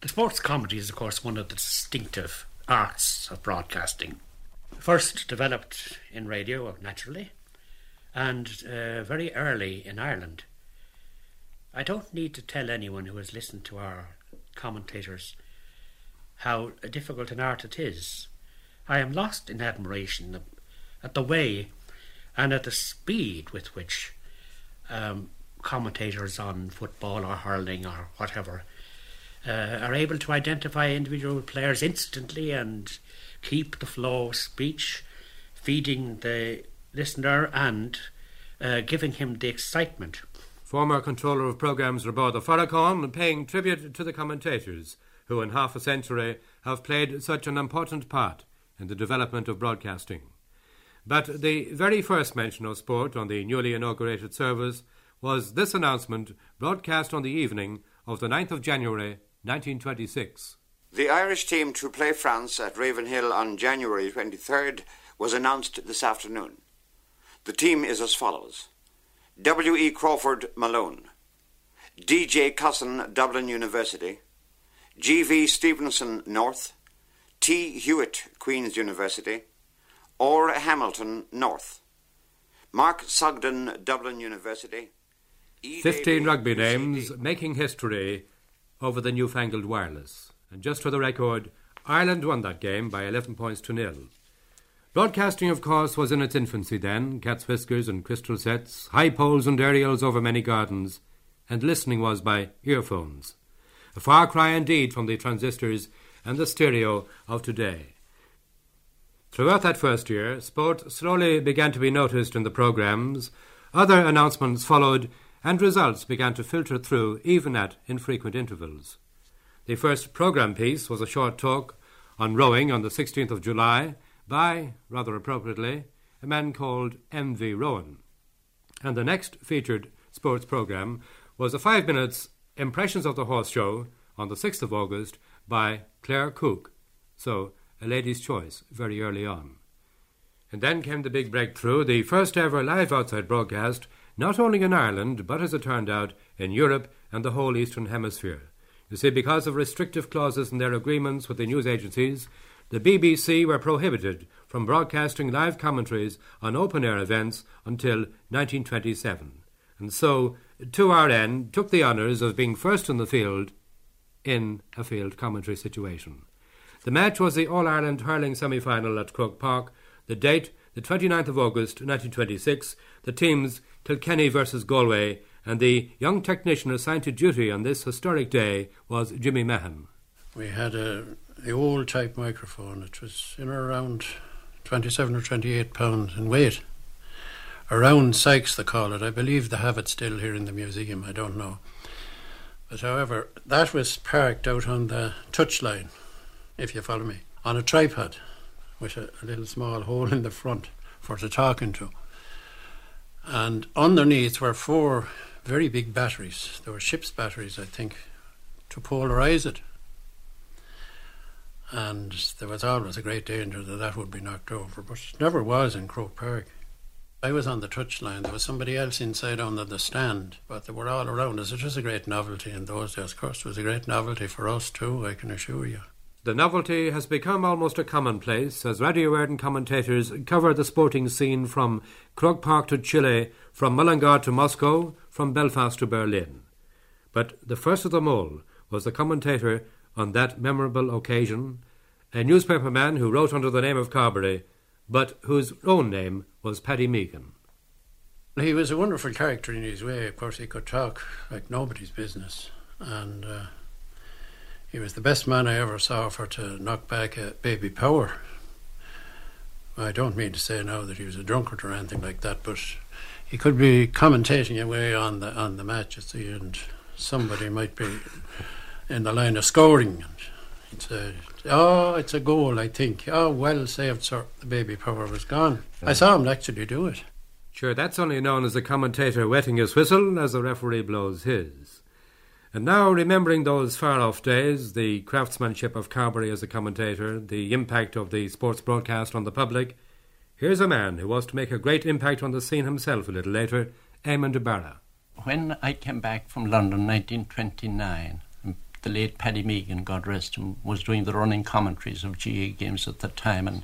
The sports comedy is, of course, one of the distinctive arts of broadcasting. First developed in radio, naturally, and uh, very early in Ireland. I don't need to tell anyone who has listened to our commentators how difficult an art it is. I am lost in admiration at the way and at the speed with which um, commentators on football or hurling or whatever uh, are able to identify individual players instantly and keep the flow of speech, feeding the listener and uh, giving him the excitement. Former controller of programmes Roibeárd Ó Faracháin paying tribute to the commentators who in half a century have played such an important part in the development of broadcasting. But the very first mention of sport on the newly inaugurated service was this announcement broadcast on the evening of the 9th of January 1926. The Irish team to play France at Ravenhill on January 23rd was announced this afternoon. The team is as follows W. E. Crawford Malone, D. J. Cussen, Dublin University, G. V. Stephenson, North, T. Hewitt, Queen's University, Or Hamilton, North, Mark Sugden, Dublin University. E. 15 rugby names making history over the newfangled wireless. And just for the record, Ireland won that game by 11 points to nil. Broadcasting, of course, was in its infancy then cat's whiskers and crystal sets, high poles and aerials over many gardens, and listening was by earphones. A far cry indeed from the transistors and the stereo of today. Throughout that first year, sport slowly began to be noticed in the programmes, other announcements followed, and results began to filter through even at infrequent intervals. The first programme piece was a short talk on rowing on the 16th of July by, rather appropriately, a man called M.V. Rowan. And the next featured sports programme was a five minutes Impressions of the Horse Show on the 6th of August by Claire Cook. So, a lady's choice very early on. And then came the big breakthrough, the first ever live outside broadcast, not only in Ireland, but as it turned out, in Europe and the whole Eastern Hemisphere. You see, because of restrictive clauses in their agreements with the news agencies, the BBC were prohibited from broadcasting live commentaries on open air events until 1927. And so, 2RN, took the honours of being first in the field in a field commentary situation. The match was the All Ireland hurling semi final at Croke Park. The date, the 29th of August 1926. The teams, Kilkenny versus Galway, and the young technician assigned to duty on this historic day was Jimmy Mahon. We had a, a old type microphone. It was in or around 27 or 28 pounds in weight. Around Sykes, they call it. I believe they have it still here in the museum. I don't know. But however, that was parked out on the touchline if you follow me, on a tripod with a, a little small hole in the front for the talking to. And underneath were four very big batteries. They were ship's batteries, I think, to polarize it. And there was always a great danger that that would be knocked over, but it never was in Croke Park. I was on the touchline. There was somebody else inside on the, the stand, but they were all around us. It was a great novelty in those days. Of course, it was a great novelty for us too, I can assure you. The novelty has become almost a commonplace as Radio Éireann commentators cover the sporting scene from Croke Park to Chile, from Mullingar to Moscow, from Belfast to Berlin. But the first of them all was the commentator on that memorable occasion, a newspaper man who wrote under the name of Carbery, but whose own name was Paddy Mehigan. He was a wonderful character in his way. Of course, he could talk like nobody's business, and uh, he was the best man I ever saw for to knock back a baby power. I don't mean to say now that he was a drunkard or anything like that, but he could be commentating away on the on the match, you see, and somebody might be in the line of scoring, he'd say, "Oh, it's a goal, I think. Oh, well saved, sir. The baby power was gone." I saw him actually do it. Sure, that's only known as the commentator wetting his whistle as the referee blows his. And now, remembering those far off days, the craftsmanship of Carbery as a commentator, the impact of the sports broadcast on the public, here's a man who was to make a great impact on the scene himself a little later, Eamon de Barra. When I came back from London 1929, the late Paddy Mehigan, God rest him, was doing the running commentaries of GA games at the time. And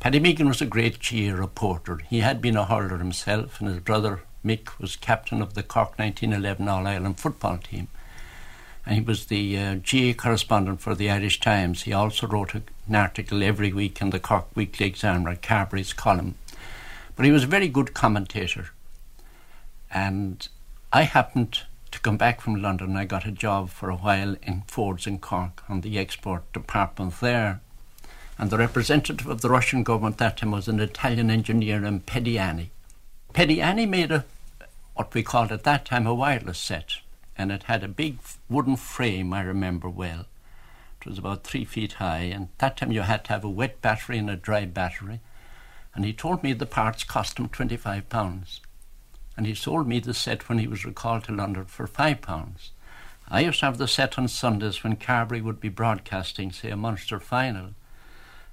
Paddy Mehigan was a great GAA reporter. He had been a hurler himself, and his brother Mick was captain of the Cork 1911 All Ireland football team. He was the uh, GAA correspondent for the Irish Times. He also wrote a, an article every week in the Cork Weekly Examiner, Carbery's column. But he was a very good commentator. And I happened to come back from London. I got a job for a while in Ford's in Cork on the export department there. And the representative of the Russian government that time was an Italian engineer in Pediani. Pediani made a what we called at that time a wireless set, and it had a big wooden frame, I remember well. It was about three feet high, and that time you had to have a wet battery and a dry battery. And he told me the parts cost him twenty-five pounds, and he sold me the set when he was recalled to London for five pounds. I used to have the set on Sundays when Carbery would be broadcasting, say, a Munster final,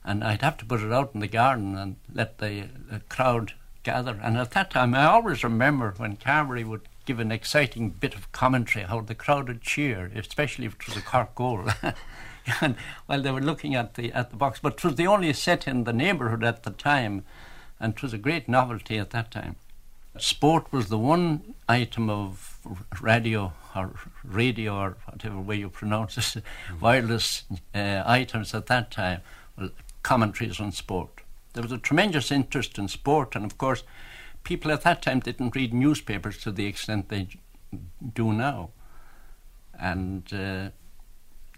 and I'd have to put it out in the garden and let the, the crowd gather. And at that time, I always remember when Carbery would give an exciting bit of commentary, how the crowd would cheer, especially if it was a Cork goal. and while they were looking at the at the box, but it was the only set in the neighbourhood at the time, and it was a great novelty at that time. Sport was the one item of radio or radio or whatever way you pronounce it, wireless uh, items at that time. Commentaries on sport there was a tremendous interest in sport, and of course, people at that time didn't read newspapers to the extent they do now. And uh,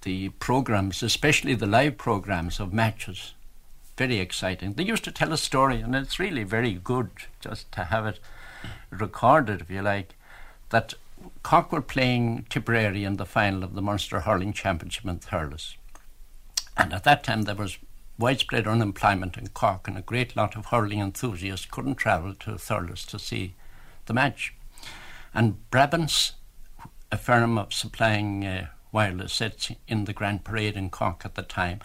the programs, especially the live programs of matches, very exciting. They used to tell a story, and it's really very good just to have it recorded, if you like, that Cork were playing Tipperary in the final of the Munster Hurling Championship in Thurles. And at that time, there was widespread unemployment in Cork, and a great lot of hurling enthusiasts couldn't travel to Thurles to see the match. And Brabants, a firm of supplying uh, wireless sets in the Grand Parade in Cork at the time,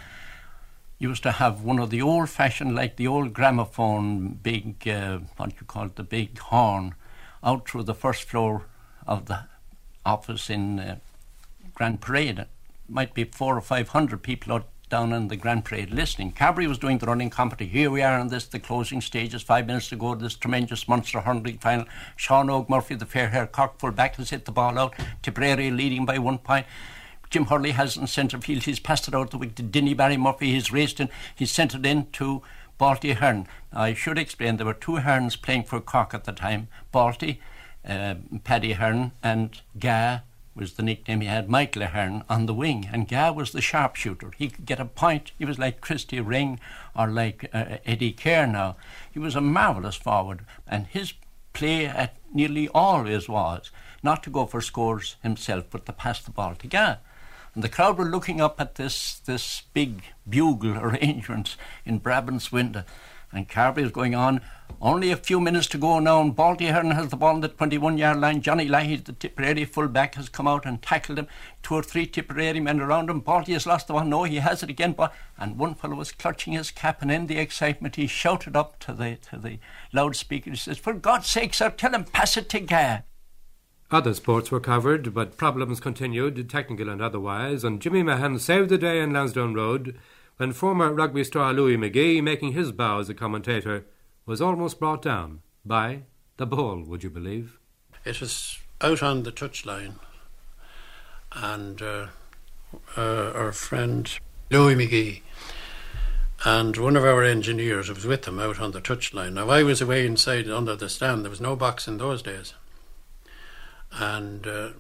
used to have one of the old fashioned, like the old gramophone, big, uh, what you call it, the big horn, out through the first floor of the office in uh, Grand Parade. It might be four or five hundred people out down in the Grand Parade listening. Carbery was doing the running commentary. Here we are in this, the closing stages, five minutes to go, this tremendous Munster hurling final. Sean Og Murphy, the fair haired Cork full back, has hit the ball out. Tipperary leading by one point. Jim Hurley has in centre field. He's passed it out the week to Dinny Barry Murphy. He's raced in. He's sent it in to Balti Hearn. I should explain there were two Hearns playing for Cork at the time Balti, uh, Paddy Hearn, and Ga was the nickname he had, Michael Ahern, on the wing, and Ga was the sharpshooter. He could get a point. He was like Christy Ring or like uh, Eddie Keher now. He was a marvellous forward, and his play at nearly always was not to go for scores himself, but to pass the ball to Ga. And the crowd were looking up at this, this big bugle arrangement in Brabant's window. And Carbery is going on. Only a few minutes to go now, and Balti Hearn has the ball on the 21 yard line. Johnny Leahy, the Tipperary fullback, has come out and tackled him. Two or three Tipperary men around him. Balti has lost the one. No, he has it again. But and one fellow was clutching his cap, and in the excitement, he shouted up to the to the loudspeaker. He says, "For God's sake, sir, tell him pass it to Ga." Other sports were covered, but problems continued, technical and otherwise, and Jimmy Mahan saved the day in Lansdowne Road when former rugby star Louis Magee, making his bow as a commentator, was almost brought down by the ball, would you believe? It was out on the touchline, and uh, uh, our friend Louis McGee and one of our engineers was with him out on the touchline. Now, I was away inside under the stand. There was no box in those days. And uh,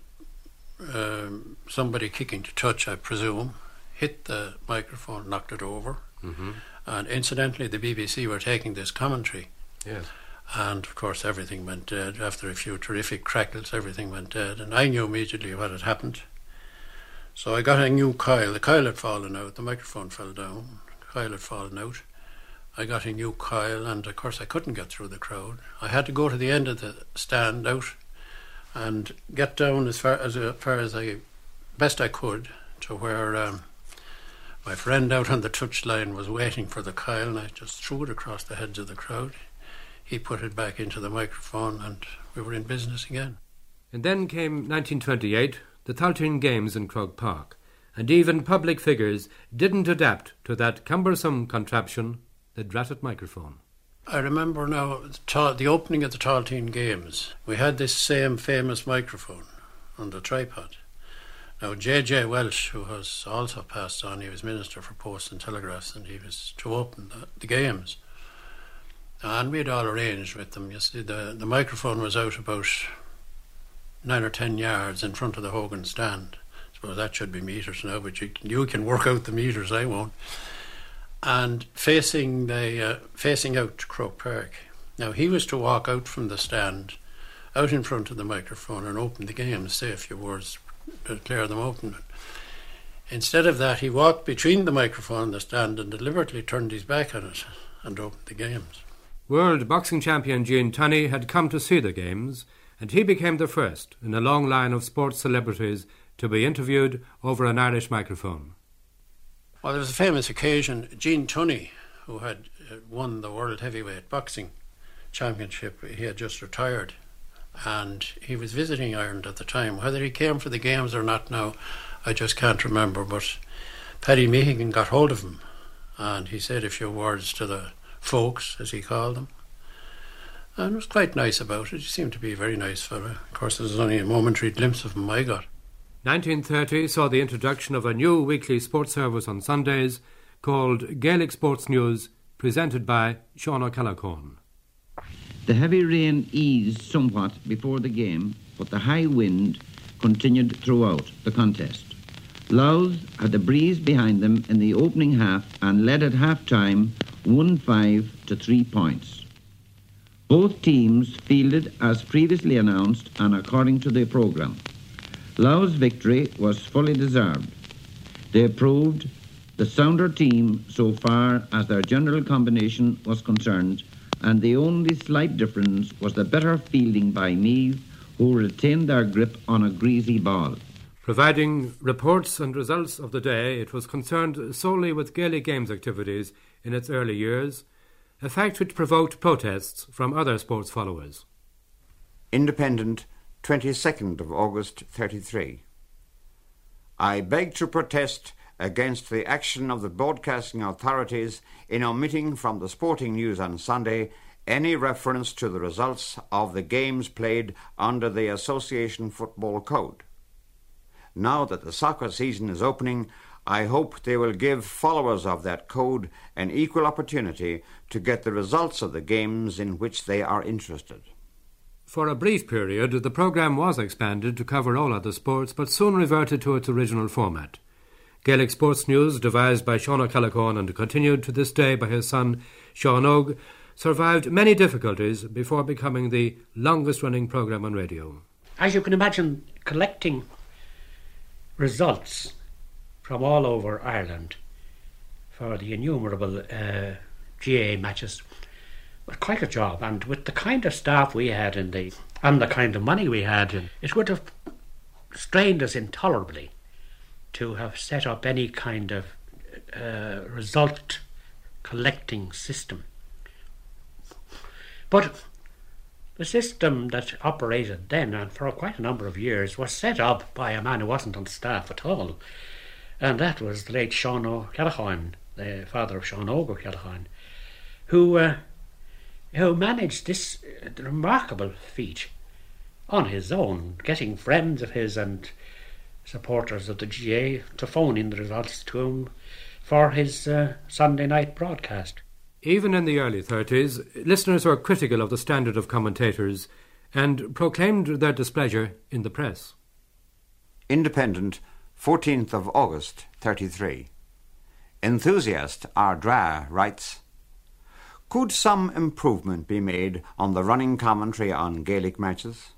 um, somebody kicking to touch, I presume, hit the microphone, knocked it over. Mm-hmm. And incidentally, the BBC were taking this commentary. Yes. And of course, everything went dead. After a few terrific crackles, everything went dead. And I knew immediately what had happened. So I got a new coil. The coil had fallen out. The microphone fell down. The coil had fallen out. I got a new coil, and of course, I couldn't get through the crowd. I had to go to the end of the stand out and get down as far as, uh, far as I best I could to where um, my friend out on the touchline was waiting for the coil, and I just threw it across the heads of the crowd. He put it back into the microphone, and we were in business again. And then came 1928, the Tailteann Games in Croke Park. and even public figures didn't adapt to that cumbersome contraption, the dratted microphone. I remember now the opening of the Tailteann Games. We had this same famous microphone on the tripod. Now, J.J. Walsh, who has also passed on, he was Minister for Posts and Telegraphs, and he was to open the, the games. And we had all arranged with them. You see, the, the microphone was out about nine or ten yards in front of the Hogan stand. I suppose that should be meters now, but you, you can work out the meters, I won't. And facing the uh, facing out to Croke Park. Now he was to walk out from the stand, out in front of the microphone, and open the game, say a few words, declare them open. Instead of that, he walked between the microphone and the stand and deliberately turned his back on it and opened the games. World boxing champion Gene Tunney had come to see the games, and he became the first in a long line of sports celebrities to be interviewed over an Irish microphone. Well, there was a famous occasion. Gene Tunney, who had uh, won the World Heavyweight Boxing Championship, he had just retired, and he was visiting Ireland at the time. Whether he came for the games or not now, I just can't remember. But Paddy Mehigan got hold of him, and he said a few words to the folks, as he called them. And was quite nice about it. He seemed to be a very nice fellow. Of course, there was only a momentary glimpse of him I got. 1930 saw the introduction of a new weekly sports service on Sundays called Gaelic Sports News, presented by Sean O'Callaghan. The heavy rain eased somewhat before the game, but the high wind continued throughout the contest. Louth had the breeze behind them in the opening half and led at half time 1 5 to 3 points. Both teams fielded as previously announced and according to their programme. Louth's victory was fully deserved. They proved the sounder team so far as their general combination was concerned, and the only slight difference was the better fielding by Meath, who retained their grip on a greasy ball. Providing reports and results of the day, it was concerned solely with Gaelic Games activities in its early years, a fact which provoked protests from other sports followers. Independent, 22nd of August 33. I beg to protest against the action of the broadcasting authorities in omitting from the sporting news on Sunday any reference to the results of the games played under the Association Football Code. Now that the soccer season is opening, I hope they will give followers of that code an equal opportunity to get the results of the games in which they are interested. For a brief period, the programme was expanded to cover all other sports, but soon reverted to its original format. Gaelic Sports News, devised by Sean O'Callaghan and continued to this day by his son Sean Og, survived many difficulties before becoming the longest running programme on radio. As you can imagine, collecting results from all over Ireland for the innumerable uh, GAA matches was quite a job. And with the kind of staff we had in the and the kind of money we had, it would have strained us intolerably to have set up any kind of uh, result collecting system. But the system that operated then and for quite a number of years was set up by a man who wasn't on staff at all and that was the late Sean O'Callaghan, the father of Sean O'Callaghan, who uh, who managed this uh, remarkable feat on his own, getting friends of his and supporters of the GA to phone in the results to him for his uh, Sunday night broadcast. Even in the early 30s, listeners were critical of the standard of commentators and proclaimed their displeasure in the press. Independent 14th of August 33. Enthusiast Ardra writes Could some improvement be made on the running commentary on Gaelic matches?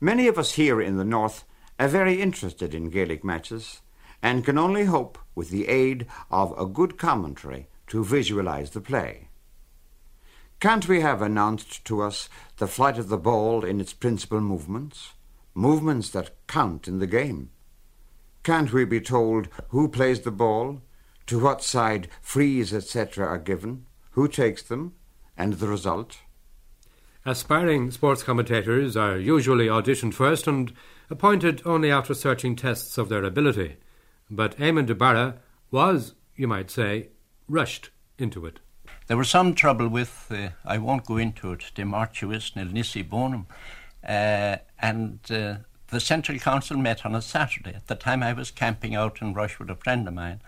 Many of us here in the north are very interested in Gaelic matches and can only hope with the aid of a good commentary to visualize the play. Can't we have announced to us the flight of the ball in its principal movements, movements that count in the game? Can't we be told who plays the ball, to what side frees, etc., are given, who takes them, and the result? Aspiring sports commentators are usually auditioned first and appointed only after searching tests of their ability. but Eamon de Barra was, you might say, rushed into it. There was some trouble with, uh, I won't go into it, the mortuis nil Nisi Bonum, uh, and uh, the Central Council met on a Saturday. At the time I was camping out in Rush with a friend of mine,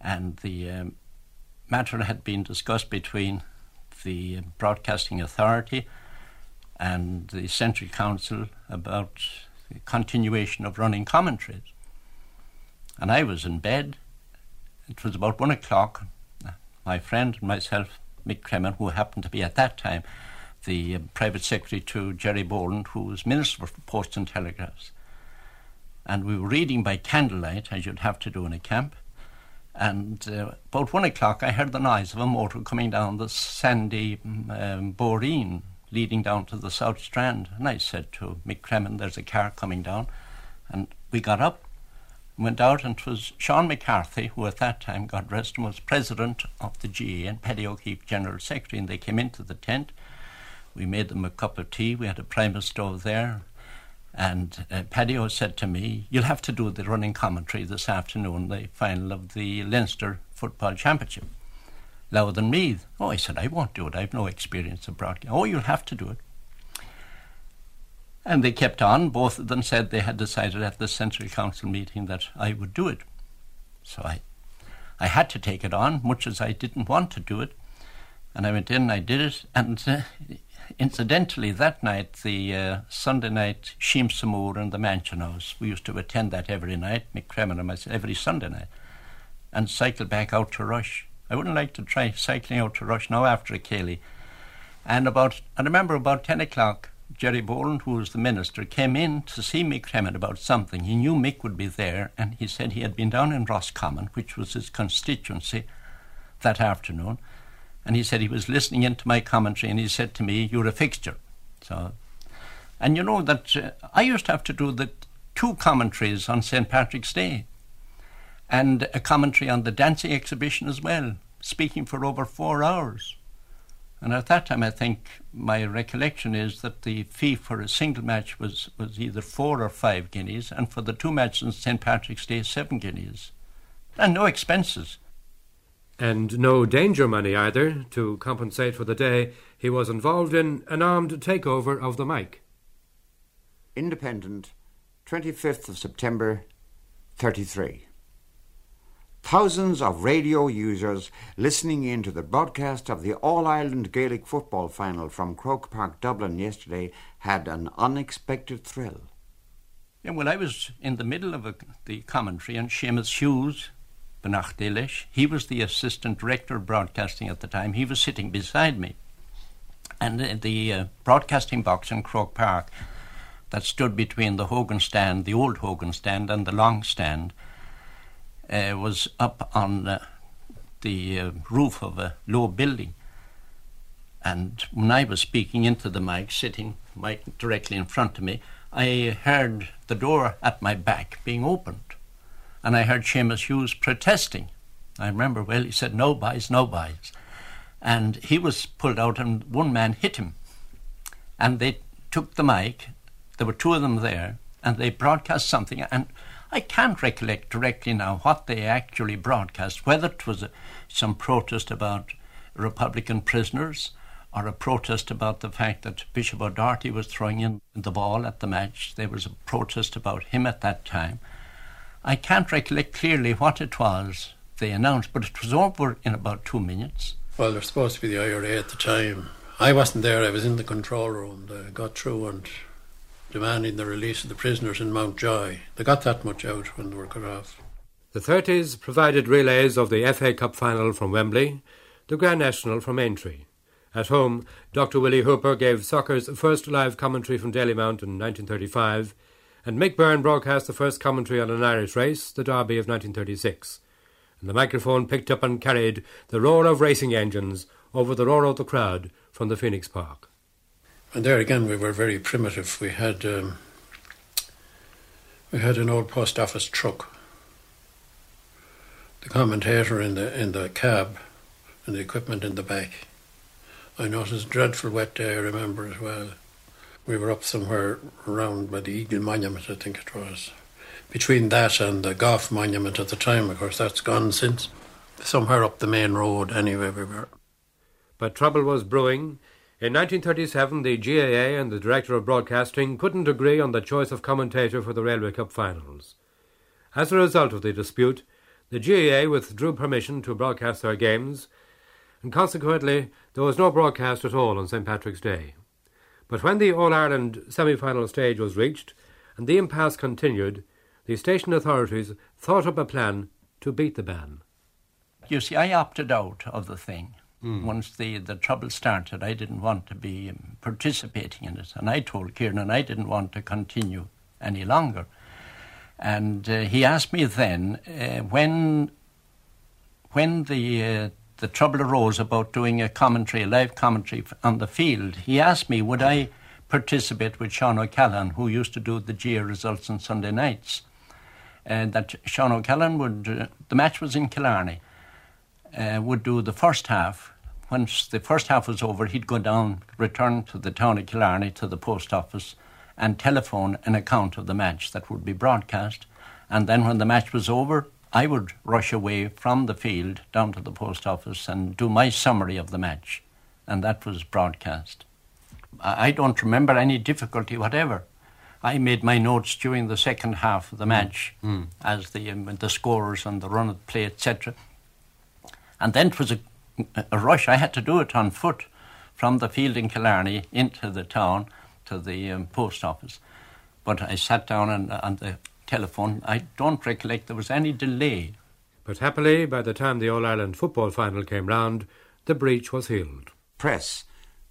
and the um, matter had been discussed between the Broadcasting Authority and the Central Council about the continuation of running commentaries. And I was in bed. It was about one o'clock. My friend and myself, Mick Cremen, who happened to be at that time the uh, private secretary to Gerry Boland, who was Minister for Posts and Telegraphs. And we were reading by candlelight, as you'd have to do in a camp. And uh, about one o'clock, I heard the noise of a motor coming down the sandy um, boreen leading down to the South Strand. And I said to Mick Cremen, There's a car coming down. And we got up, went out, and it was Sean McCarthy, who at that time, God rest him, was president of the GAA and Paddy O'Keefe general secretary. And they came into the tent. We made them a cup of tea. We had a primus stove there. And uh, Paddy said to me, You'll have to do the running commentary this afternoon, the final of the Leinster Football Championship. Louth and Meath. Oh, I said, I won't do it. I've no experience of broadcasting. Oh, you'll have to do it. And they kept on. Both of them said they had decided at the Central Council meeting that I would do it. So I, I had to take it on, much as I didn't want to do it. And I went in I did it. And uh, incidentally, that night, the uh, Sunday night Sheem Samur and the Mansion House, we used to attend that every night, Mick Cremen and myself, every Sunday night, and cycle back out to Rush. I wouldn't like to try cycling out to Rush now after a céilí. And about, I remember about 10 o'clock, Gerry Boland, who was the minister, came in to see Mick Cremen about something. He knew Mick would be there, and he said he had been down in Roscommon, which was his constituency, that afternoon and he said he was listening into my commentary and he said to me, You're a fixture. So, and you know that uh, I used to have to do the two commentaries on St. Patrick's Day and a commentary on the dancing exhibition as well, speaking for over four hours. And at that time, I think my recollection is that the fee for a single match was, was either four or five guineas, and for the two matches on St. Patrick's Day, seven guineas. And no expenses. And no danger money either to compensate for the day he was involved in an armed takeover of the mic. Independent, 25th of September, 33. Thousands of radio users listening in to the broadcast of the All Ireland Gaelic football final from Croke Park, Dublin yesterday had an unexpected thrill. Yeah, well, I was in the middle of a, the commentary, and Seamus Hughes Benach He was the assistant director of broadcasting at the time. He was sitting beside me. And the uh, broadcasting box in Croke Park that stood between the Hogan stand, the old Hogan stand, and the long stand uh, was up on uh, the uh, roof of a low building. And when I was speaking into the mic, sitting mic directly in front of me, I heard the door at my back being opened and I heard Seamus Hughes protesting. I remember well, he said, no buys, no buys. And he was pulled out, and one man hit him. And they took the mic, there were two of them there, and they broadcast something. And I can't recollect directly now what they actually broadcast, whether it was a, some protest about Republican prisoners or a protest about the fact that Bishop O'Doherty was throwing in the ball at the match. There was a protest about him at that time. I can't recollect clearly what it was they announced, but it was over in about two minutes. Well, they're supposed to be the IRA at the time. I wasn't there, I was in the control room. They got through and demanding the release of the prisoners in Mountjoy. They got that much out when they were cut off. The 30s provided relays of the FA Cup final from Wembley, the Grand National from Aintree. At home, Dr. Willie Hooper gave soccer's first live commentary from Dalymount in 1935 and Mick Byrne broadcast the first commentary on an Irish race, the Derby of 1936. And the microphone picked up and carried the roar of racing engines over the roar of the crowd from the Phoenix Park. And there again, we were very primitive. We had um, we had an old post office truck. The commentator in the in the cab, and the equipment in the back. I noticed dreadful wet day. I remember as well we were up somewhere around by the Eagle Monument, I think it was. between that and the Gough Monument at the time. Of course, that's gone since. Somewhere up the main road, anyway, we were. But trouble was brewing. In 1937, the GAA and the Director of Broadcasting couldn't agree on the choice of commentator for the Railway Cup finals. As a result of the dispute, the GAA withdrew permission to broadcast their games, and consequently there was no broadcast at all on St Patrick's Day. But when the All Ireland semi final stage was reached and the impasse continued, the station authorities thought up a plan to beat the ban. You see, I opted out of the thing. Mm. Once the, the trouble started, I didn't want to be um, participating in it. And I told Kieran I didn't want to continue any longer. And uh, he asked me then uh, when when the uh, the trouble arose about doing a commentary, a live commentary on the field. He asked me would I participate with Sean O'Callaghan, who used to do the GAA results on Sunday nights, and that Sean O'Callaghan would. Uh, the match was in Killarney uh, would do the first half. Once the first half was over, he'd go down, return to the town of Killarney to the post office, and telephone an account of the match that would be broadcast. And then, when the match was over, I would rush away from the field down to the post office and do my summary of the match, and that was broadcast. I don't remember any difficulty whatever. I made my notes during the second half of the match mm. as the um, the scores and the run of play, etc. And then it was a, a rush. I had to do it on foot from the field in Killarney into the town to the um, post office. But I sat down and, on the telephone. I don't recollect there was any delay. But happily, by the time the All Ireland football final came round, the breach was healed. Press,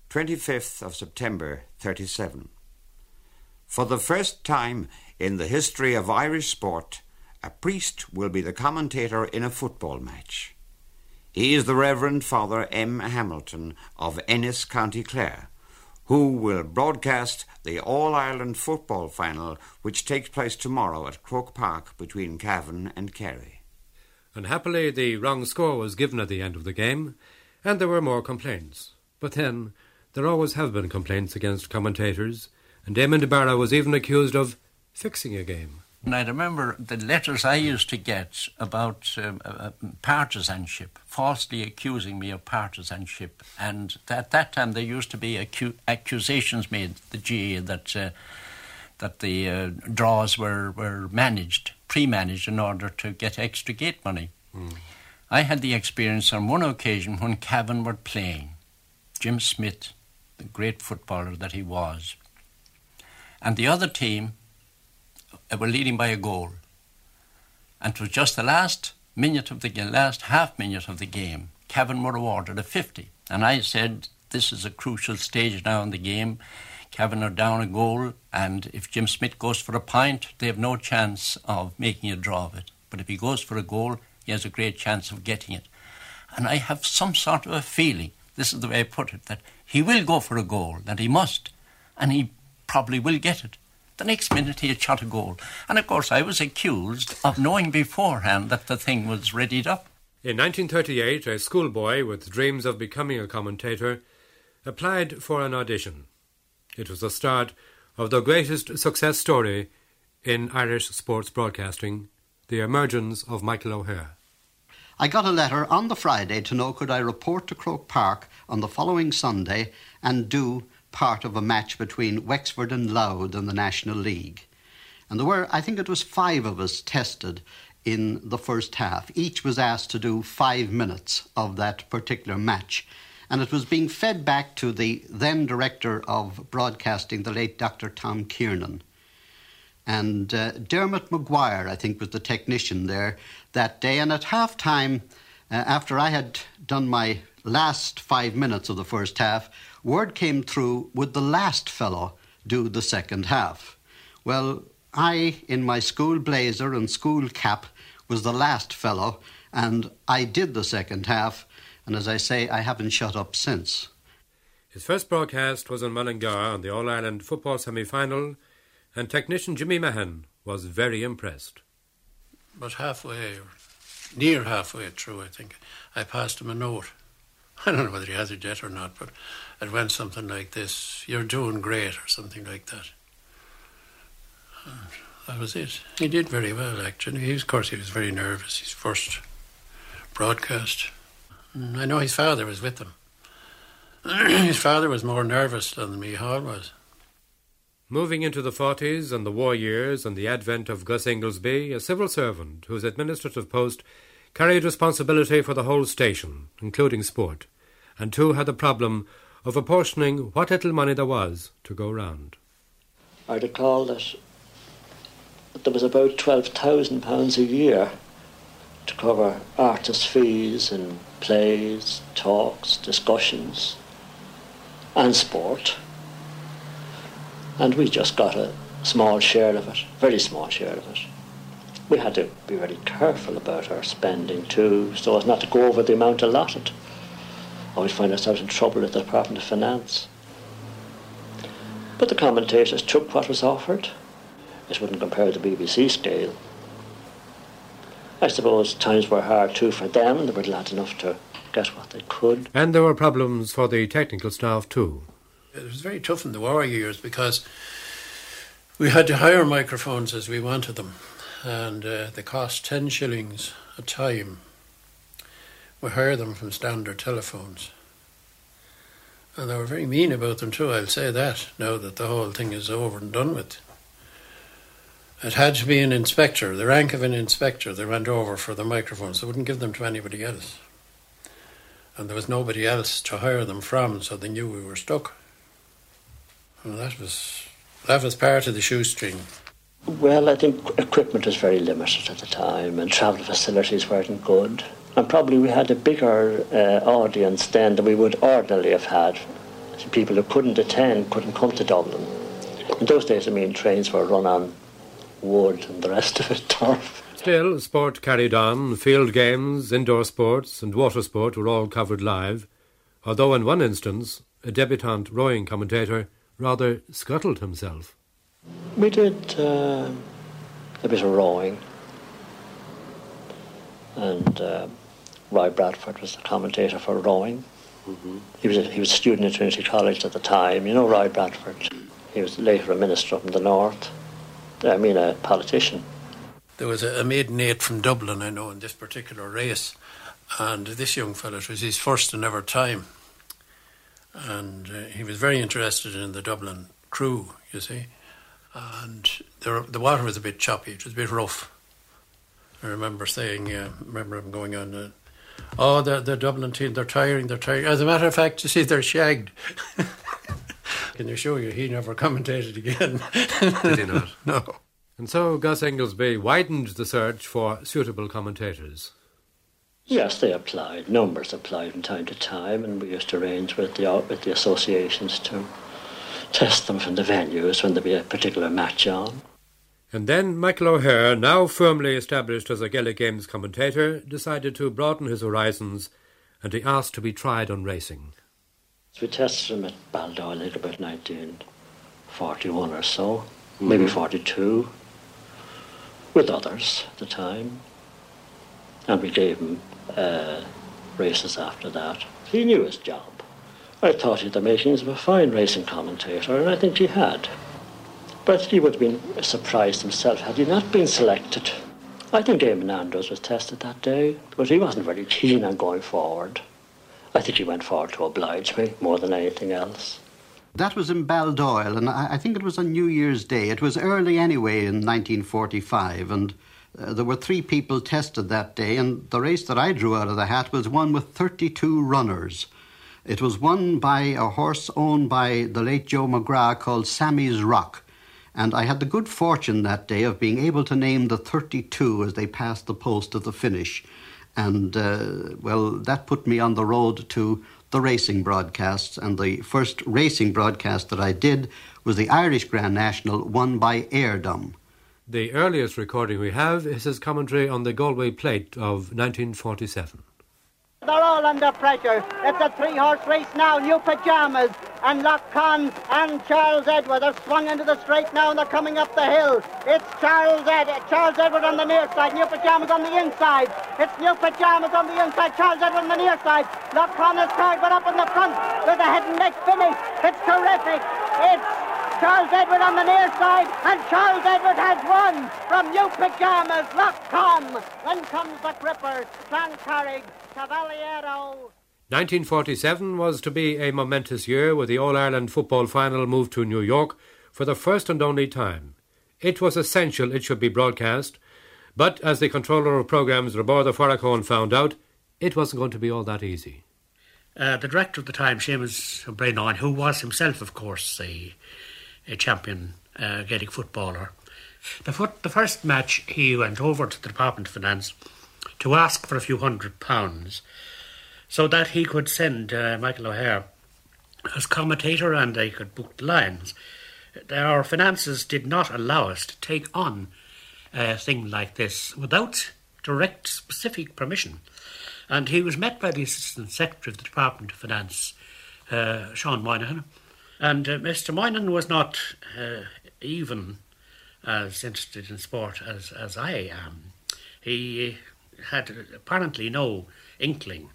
25th of September 37. For the first time in the history of Irish sport, a priest will be the commentator in a football match. He is the Reverend Father M. Hamilton of Ennis, County Clare, who will broadcast the All Ireland football final, which takes place tomorrow at Croke Park between Cavan and Kerry. Unhappily, the wrong score was given at the end of the game, and there were more complaints. But then, there always have been complaints against commentators, and Eamon de Barra was even accused of fixing a game. And I remember the letters I used to get about um, uh, uh, partisanship, falsely accusing me of partisanship. And at that time, there used to be acu- accusations made, the GAA, that, uh, that the uh, draws were, were managed, pre managed, in order to get extra gate money. Mm. I had the experience on one occasion when Cavan were playing, Jim Smith, the great footballer that he was. And the other team were leading by a goal. And it was just the last minute of the last half minute of the game. Cavan were awarded a 50. And I said, this is a crucial stage now in the game. Cavan are down a goal, and if Jim Smith goes for a pint, they have no chance of making a draw of it. But if he goes for a goal, he has a great chance of getting it. And I have some sort of a feeling, this is the way I put it, that he will go for a goal, that he must, and he probably will get it. The next minute he had shot a goal. And of course, I was accused of knowing beforehand that the thing was readied up. In 1938, a schoolboy with dreams of becoming a commentator applied for an audition. It was the start of the greatest success story in Irish sports broadcasting the emergence of Michael O'Hehir. I got a letter on the Friday to know could I report to Croke Park on the following Sunday and do part of a match between Wexford and Louth in the National League. And there were, I think it was five of us tested in the first half. Each was asked to do five minutes of that particular match. And it was being fed back to the then director of broadcasting, the late Dr. Tom Kiernan. And uh, Dermot McGuire, I think, was the technician there that day. And at half time, uh, after I had done my last five minutes of the first half, word came through would the last fellow do the second half? Well, I, in my school blazer and school cap, was the last fellow, and I did the second half, and as I say, I haven't shut up since. His first broadcast was in Mullingar on the All Ireland football semi final, and technician Jimmy Mahan was very impressed. But halfway, near halfway through, I think, I passed him a note. I don't know whether he has it yet or not, but it went something like this You're doing great, or something like that. Uh, that was it. He did very well, actually. He was, of course, he was very nervous. His first broadcast. Mm, I know his father was with him. his father was more nervous than Micheál was. Moving into the 40s and the war years and the advent of Gus Inglesby, a civil servant whose administrative post carried responsibility for the whole station, including sport, and too had the problem of apportioning what little money there was to go round. I recall that there was about £12,000 a year to cover artist fees and plays, talks, discussions, and sport and we just got a small share of it, very small share of it. We had to be very careful about our spending too, so as not to go over the amount allotted. Always find ourselves in trouble at the Department of Finance. But the commentators took what was offered. It wouldn't compare to the BBC scale. I suppose times were hard too for them, and they were glad enough to get what they could. And there were problems for the technical staff too. It was very tough in the war years because we had to hire microphones as we wanted them, and uh, they cost 10 shillings a time. We hired them from standard telephones. And they were very mean about them too, I'll say that, now that the whole thing is over and done with. It had to be an inspector, the rank of an inspector, they went over for the microphones. They wouldn't give them to anybody else. And there was nobody else to hire them from, so they knew we were stuck. Well, that was that was part of the shoestring. Well, I think equipment was very limited at the time, and travel facilities weren't good. And probably we had a bigger uh, audience then than we would ordinarily have had. People who couldn't attend couldn't come to Dublin. In those days, I mean, trains were run on wood and the rest of it turf. Still, sport carried on. Field games, indoor sports, and water sport were all covered live. Although, in one instance, a debutante rowing commentator rather scuttled himself. We did uh, a bit of rowing, and uh, Roy Bradford was the commentator for rowing. Mm-hmm. He was a, he was a student at Trinity College at the time. You know Roy Bradford. He was later a minister up in the north. I mean, a politician. There was a, a maiden eight from Dublin, I know, in this particular race, and this young fellow it was his first and ever time and uh, he was very interested in the Dublin crew, you see. And the, the water was a bit choppy, it was a bit rough. I remember saying, uh, remember him going on, uh, oh, the, the Dublin team, they're tiring, they're tiring. As a matter of fact, you see, they're shagged. Can you show you? He never commentated again. Did he not? no. And so Gus Inglesby widened the search for suitable commentators. Yes, they applied. Numbers applied from time to time, and we used to arrange with the with the associations to test them from the venues when there be a particular match on. And then Michael O'Hehir, now firmly established as a Gaelic Games commentator, decided to broaden his horizons, and he asked to be tried on racing. So we tested him at Baldoyle in about 1941 or so, mm-hmm. maybe 42, with others at the time. And we gave him uh, races after that. He knew his job. I thought had the makings of a fine racing commentator, and I think he had. But he would have been surprised himself had he not been selected. I think Eamon Andrews was tested that day, but he wasn't very keen on going forward. I think he went forward to oblige me more than anything else. That was in Baldoyle, and I think it was on New Year's Day. It was early anyway in 1945, and uh, there were three people tested that day, and the race that I drew out of the hat was one with 32 runners. It was won by a horse owned by the late Joe McGrath called Sammy's Rock. And I had the good fortune that day of being able to name the 32 as they passed the post of the finish. And, uh, well, that put me on the road to the racing broadcasts. And the first racing broadcast that I did was the Irish Grand National, won by Heirdom. The earliest recording we have is his commentary on the Galway Plate of 1947. They're all under pressure. It's a three-horse race now. New Pajamas and Lockcon and Charles Edward are swung into the straight now and they're coming up the hill. It's Charles Ed Charles Edward on the near side. New Pajamas on the inside. It's New Pajamas on the inside. Charles Edward on the near side. Lockcon is tied, but up in the front with a head and neck finish. It's terrific. It's Charles Edward on the near side, and Charles Edward has won from New Pyjamas, Lock Con. Then comes the Crippers, Cloncarrig, Cavaliero. 1947 was to be a momentous year with the All Ireland football final moved to New York for the first and only time. It was essential it should be broadcast, but as the controller of programmes, Roibeárd Ó Faracháin, found out, it wasn't going to be all that easy. Uh, the director of the time, Seamus O'Brien, who was himself, of course, a, a champion uh, Gaelic footballer, the, foot, the first match he went over to the Department of Finance to ask for a few hundred pounds so that he could send uh, Michael O'Hehir as commentator and they could book the lines our finances did not allow us to take on a thing like this without direct, specific permission. And he was met by the Assistant Secretary of the Department of Finance, uh, Sean Moynihan. And uh, Mr. Moynihan was not uh, even as interested in sport as, as I am. He had apparently no inkling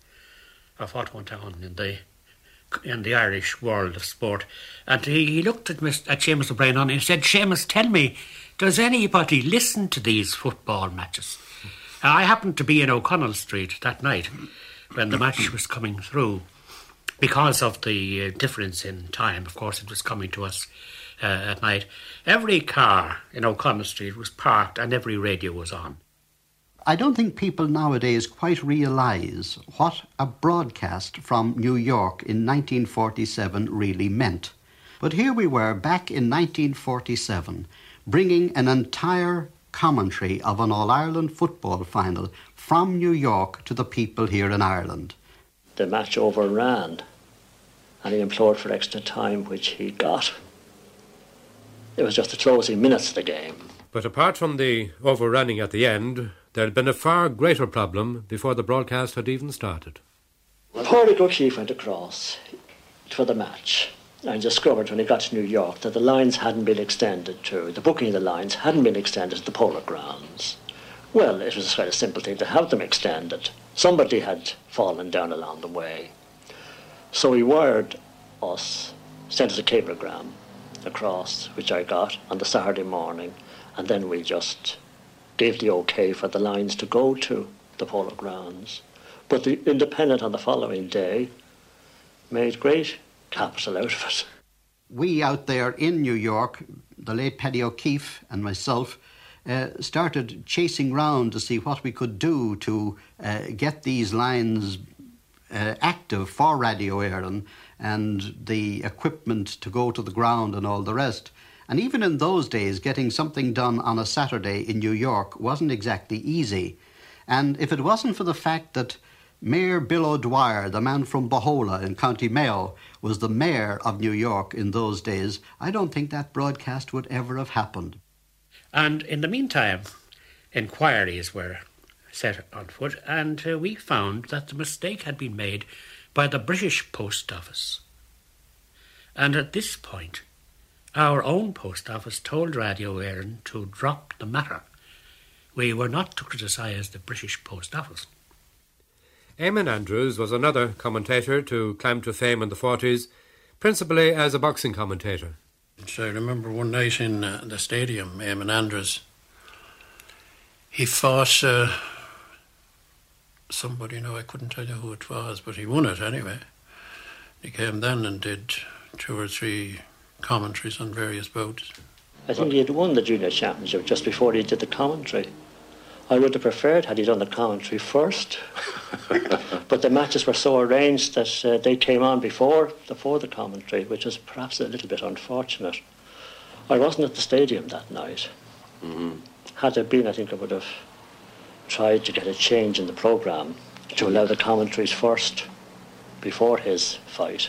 of what went on in the in the Irish world of sport. And he, he looked at, Mr, at Seamus O'Brien and he said, Seamus, tell me, does anybody listen to these football matches? I happened to be in O'Connell Street that night when the match was coming through. Because of the uh, difference in time, of course, it was coming to us uh, at night. Every car in O'Connell Street was parked and every radio was on. I don't think people nowadays quite realise what a broadcast from New York in 1947 really meant. But here we were back in 1947, bringing an entire commentary of an All Ireland football final from New York to the people here in Ireland. The match overran, and he implored for extra time, which he got. It was just the closing minutes of the game. But apart from the overrunning at the end, there had been a far greater problem before the broadcast had even started. Pádraig O'Keeffe went across for the match and discovered when he got to New York that the lines hadn't been extended to, the booking of the lines hadn't been extended to the polo grounds. Well, it was quite a simple thing to have them extended. Somebody had fallen down along the way. So he wired us, sent us a cablegram across, which I got on the Saturday morning, and then we just gave the okay for the lines to go to the polo grounds. But the Independent on the following day made great capital out of it. We out there in New York, the late Paddy O'Keefe and myself, uh, started chasing round to see what we could do to uh, get these lines uh, active for Radio Éireann and the equipment to go to the ground and all the rest. And even in those days, getting something done on a Saturday in New York wasn't exactly easy. And if it wasn't for the fact that Mayor Bill O'Dwyer, the man from Bohola in County Mayo, was the mayor of New York in those days, I don't think that broadcast would ever have happened. And in the meantime, inquiries were set on foot, and uh, we found that the mistake had been made by the British Post Office. And at this point, our own post office told Radio Éireann to drop the matter. We were not to criticise the British Post Office. Eamon Andrews was another commentator to climb to fame in the 40s, principally as a boxing commentator. So I remember one night in uh, the stadium, Eamon Andrews, he fought uh, somebody, no, I couldn't tell you who it was, but he won it anyway. He came then and did two or three commentaries on various boats. I think he had won the junior championship just before he did the commentary. I would have preferred had he done the commentary first, but the matches were so arranged that uh, they came on before before the commentary, which was perhaps a little bit unfortunate. I wasn't at the stadium that night. Mm-hmm. Had there been, I think I would have tried to get a change in the programme to allow the commentaries first before his fight.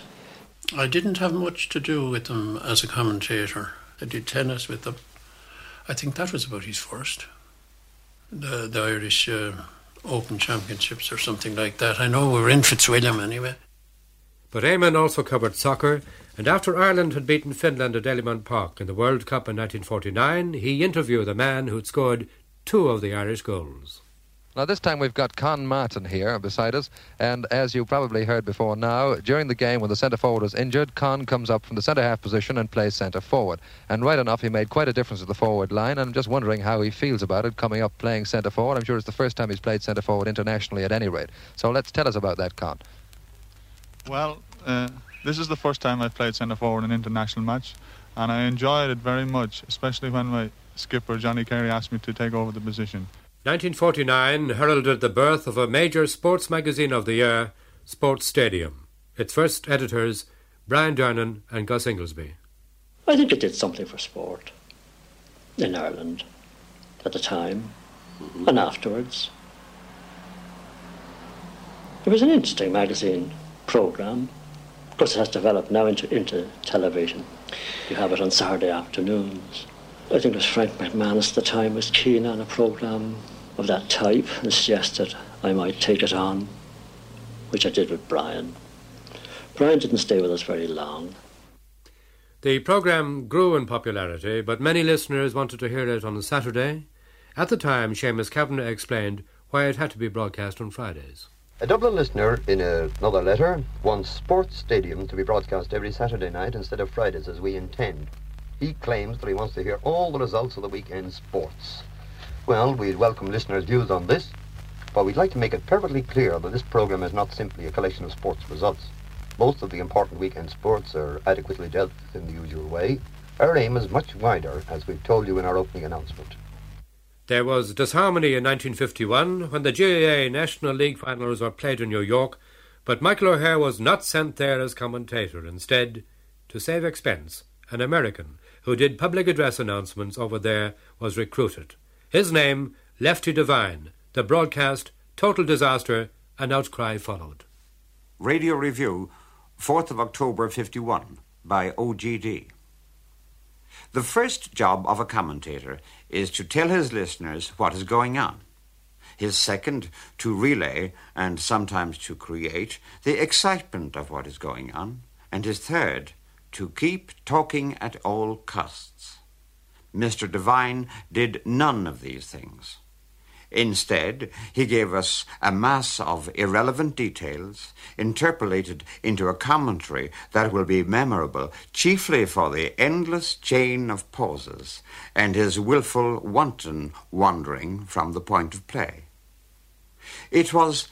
I didn't have much to do with them as a commentator. I did tennis with them. I think that was about his first. The, the Irish uh, Open Championships or something like that. I know we were in Fitzwilliam anyway. But Eamon also covered soccer, and after Ireland had beaten Finland at Dalymount Park in the World Cup in 1949, he interviewed the man who'd scored two of the Irish goals. Now, this time we've got Con Martin here beside us, and as you probably heard before now, during the game when the centre forward was injured, Con comes up from the centre half position and plays centre forward. And right enough, he made quite a difference to the forward line, and I'm just wondering how he feels about it coming up playing centre forward. I'm sure it's the first time he's played centre forward internationally at any rate. So let's tell us about that, Con. Well, uh, this is the first time I've played centre forward in an international match, and I enjoyed it very much, especially when my skipper Johnny Carey asked me to take over the position. 1949 heralded the birth of a major sports magazine of the year, Sports Stadium. Its first editors, Brian Dernan and Gus Inglesby. I think it did something for sport in Ireland at the time mm-hmm. and afterwards. It was an interesting magazine programme. Of course, it has developed now into, into television. You have it on Saturday afternoons. I think it was Frank McManus at the time was keen on a programme of that type and suggested I might take it on, which I did with Brian. Brian didn't stay with us very long. The programme grew in popularity, but many listeners wanted to hear it on a Saturday. At the time, Seamus Kavanagh explained why it had to be broadcast on Fridays. A Dublin listener, in another letter, wants Sports Stadium to be broadcast every Saturday night instead of Fridays as we intend. He claims that he wants to hear all the results of the weekend sports. Well, we'd welcome listeners' views on this, but we'd like to make it perfectly clear that this programme is not simply a collection of sports results. Most of the important weekend sports are adequately dealt with in the usual way. Our aim is much wider, as we've told you in our opening announcement. There was disharmony in 1951 when the GAA National League finals were played in New York, but Michael O'Hehir was not sent there as commentator. Instead, to save expense, an American who did public address announcements over there was recruited. His name, Lefty Devine. The broadcast, total disaster, an outcry followed. Radio Review, 4th of October 51, by OGD. The first job of a commentator is to tell his listeners what is going on. His second, to relay, and sometimes to create, the excitement of what is going on. And his third, to keep talking at all costs. Mr. Devine did none of these things. Instead, he gave us a mass of irrelevant details, interpolated into a commentary that will be memorable chiefly for the endless chain of pauses and his wilful, wanton wandering from the point of play. It was,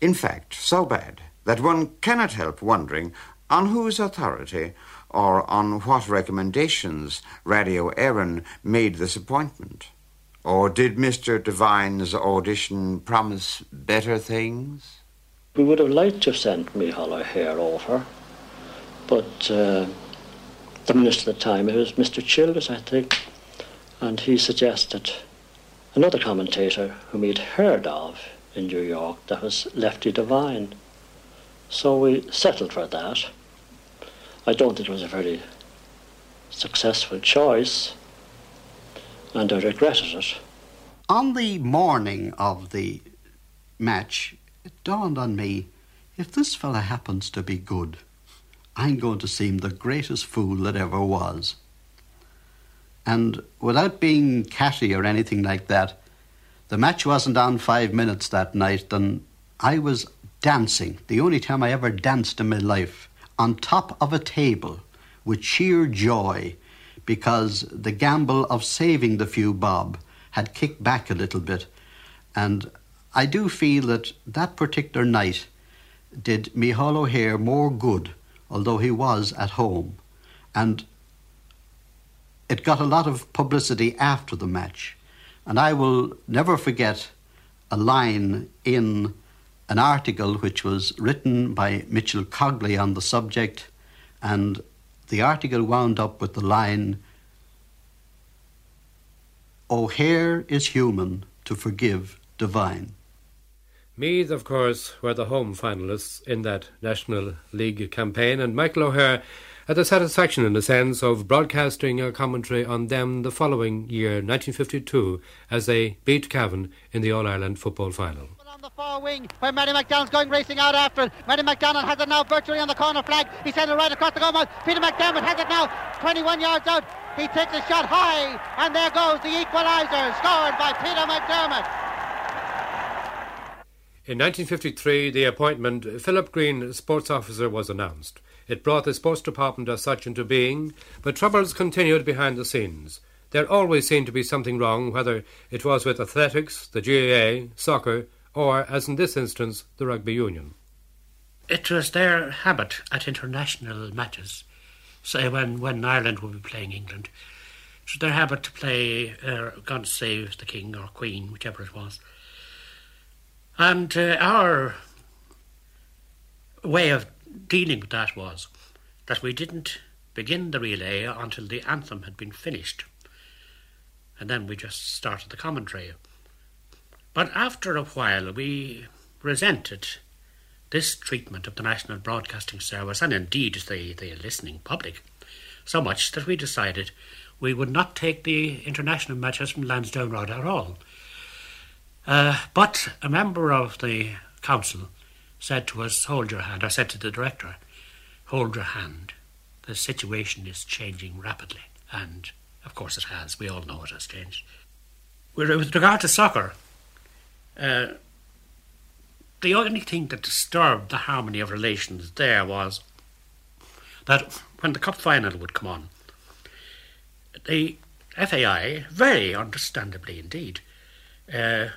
in fact, so bad that one cannot help wondering on whose authority or on what recommendations Radio Éireann made this appointment? Or did Mr. Devine's audition promise better things? We would have liked to have sent Micheál O'Hehir over, but uh, the minister at the time, it was Mr. Childers, I think, and he suggested another commentator whom he'd heard of in New York, that was Lefty Devine. So we settled for that. I don't think it was a very successful choice, and I regretted it. On the morning of the match, it dawned on me if this fella happens to be good, I'm going to seem the greatest fool that ever was. And without being catty or anything like that, the match wasn't on five minutes that night, and I was dancing, the only time I ever danced in my life on top of a table with sheer joy because the gamble of saving the few bob had kicked back a little bit. And I do feel that that particular night did Micheál O'Hehir more good, although he was at home. And it got a lot of publicity after the match. And I will never forget a line in an article which was written by Mitchell Cogley on the subject, and the article wound up with the line O'Hehir is human to forgive divine. Meath, of course, were the home finalists in that National League campaign, and Michael O'Hehir had the satisfaction, in a sense, of broadcasting a commentary on them the following year, 1952, as they beat Cavan in the All Ireland football final the far wing where Matty McDonald's going racing out after it. Matty McDonald has it now virtually on the corner flag. He sent it right across the goal. Peter McDermott has it now 21 yards out. He takes a shot high, and there goes the equaliser, scored by Peter McDermott. In 1953, the appointment Philip Green sports officer was announced. It brought the sports department as such into being, but troubles continued behind the scenes. There always seemed to be something wrong, whether it was with athletics, the GAA, soccer, or, as in this instance, the rugby union. It was their habit at international matches, say when, when Ireland would be playing England, it was their habit to play uh, God Save the King or Queen, whichever it was. And uh, our way of dealing with that was that we didn't begin the relay until the anthem had been finished. And then we just started the commentary. But after a while, we resented this treatment of the National Broadcasting Service and indeed the, the listening public so much that we decided we would not take the international matches from Lansdowne Road at all. Uh, but a member of the council said to us, Hold your hand. I said to the director, Hold your hand. The situation is changing rapidly. And of course it has. We all know it has changed. With regard to soccer, uh, the only thing that disturbed the harmony of relations there was that when the cup final would come on, the FAI, very understandably indeed, uh,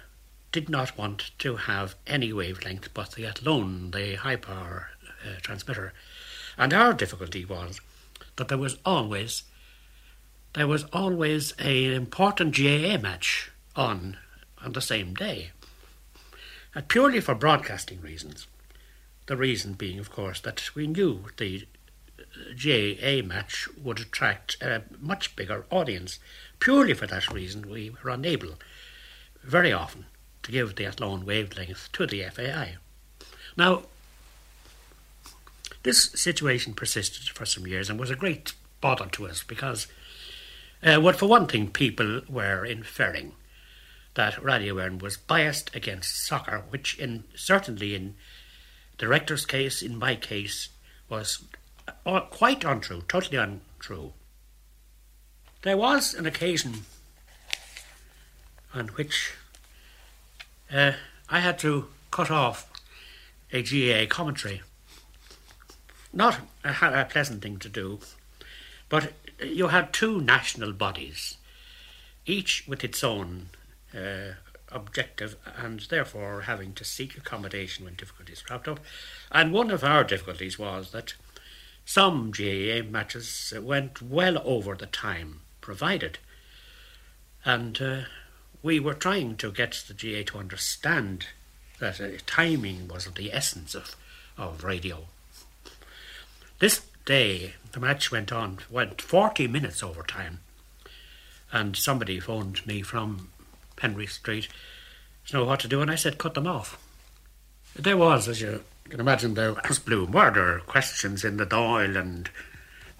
did not want to have any wavelength but the Athlone, the high power uh, transmitter. And our difficulty was that there was always there was always an important GAA match on on the same day. Purely for broadcasting reasons. The reason being, of course, that we knew the GAA match would attract a much bigger audience. Purely for that reason, we were unable very often to give the Athlone wavelength to the FAI. Now, this situation persisted for some years and was a great bother to us because, uh, well, for one thing, people were inferring that Radio Éireann was biased against soccer, which, in certainly in the rector's case, in my case, was uh, quite untrue, totally untrue. There was an occasion on which uh, I had to cut off a GAA commentary. Not a, a pleasant thing to do, but you had two national bodies, each with its own uh, objective and therefore having to seek accommodation when difficulties cropped up. And one of our difficulties was that some GAA matches went well over the time provided. And uh, we were trying to get the GA to understand that uh, timing was the essence of, of radio. This day, the match went on, went 40 minutes over time, and somebody phoned me from Henry Street to know what to do, and I said, cut them off. There was, as you can imagine, there was blue murder questions in the Dáil and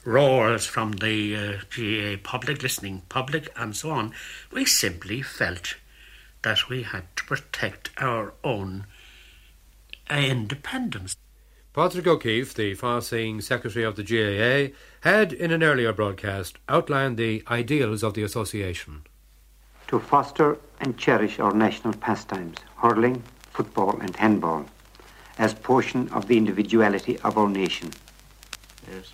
roars from the uh, GAA public, listening public, and so on, we simply felt that we had to protect our own independence. Patrick O'Keefe, the far seeing secretary of the GAA, had, in an earlier broadcast, outlined the ideals of the association. To foster and cherish our national pastimes, hurling, football, and handball, as portion of the individuality of our nation. Yes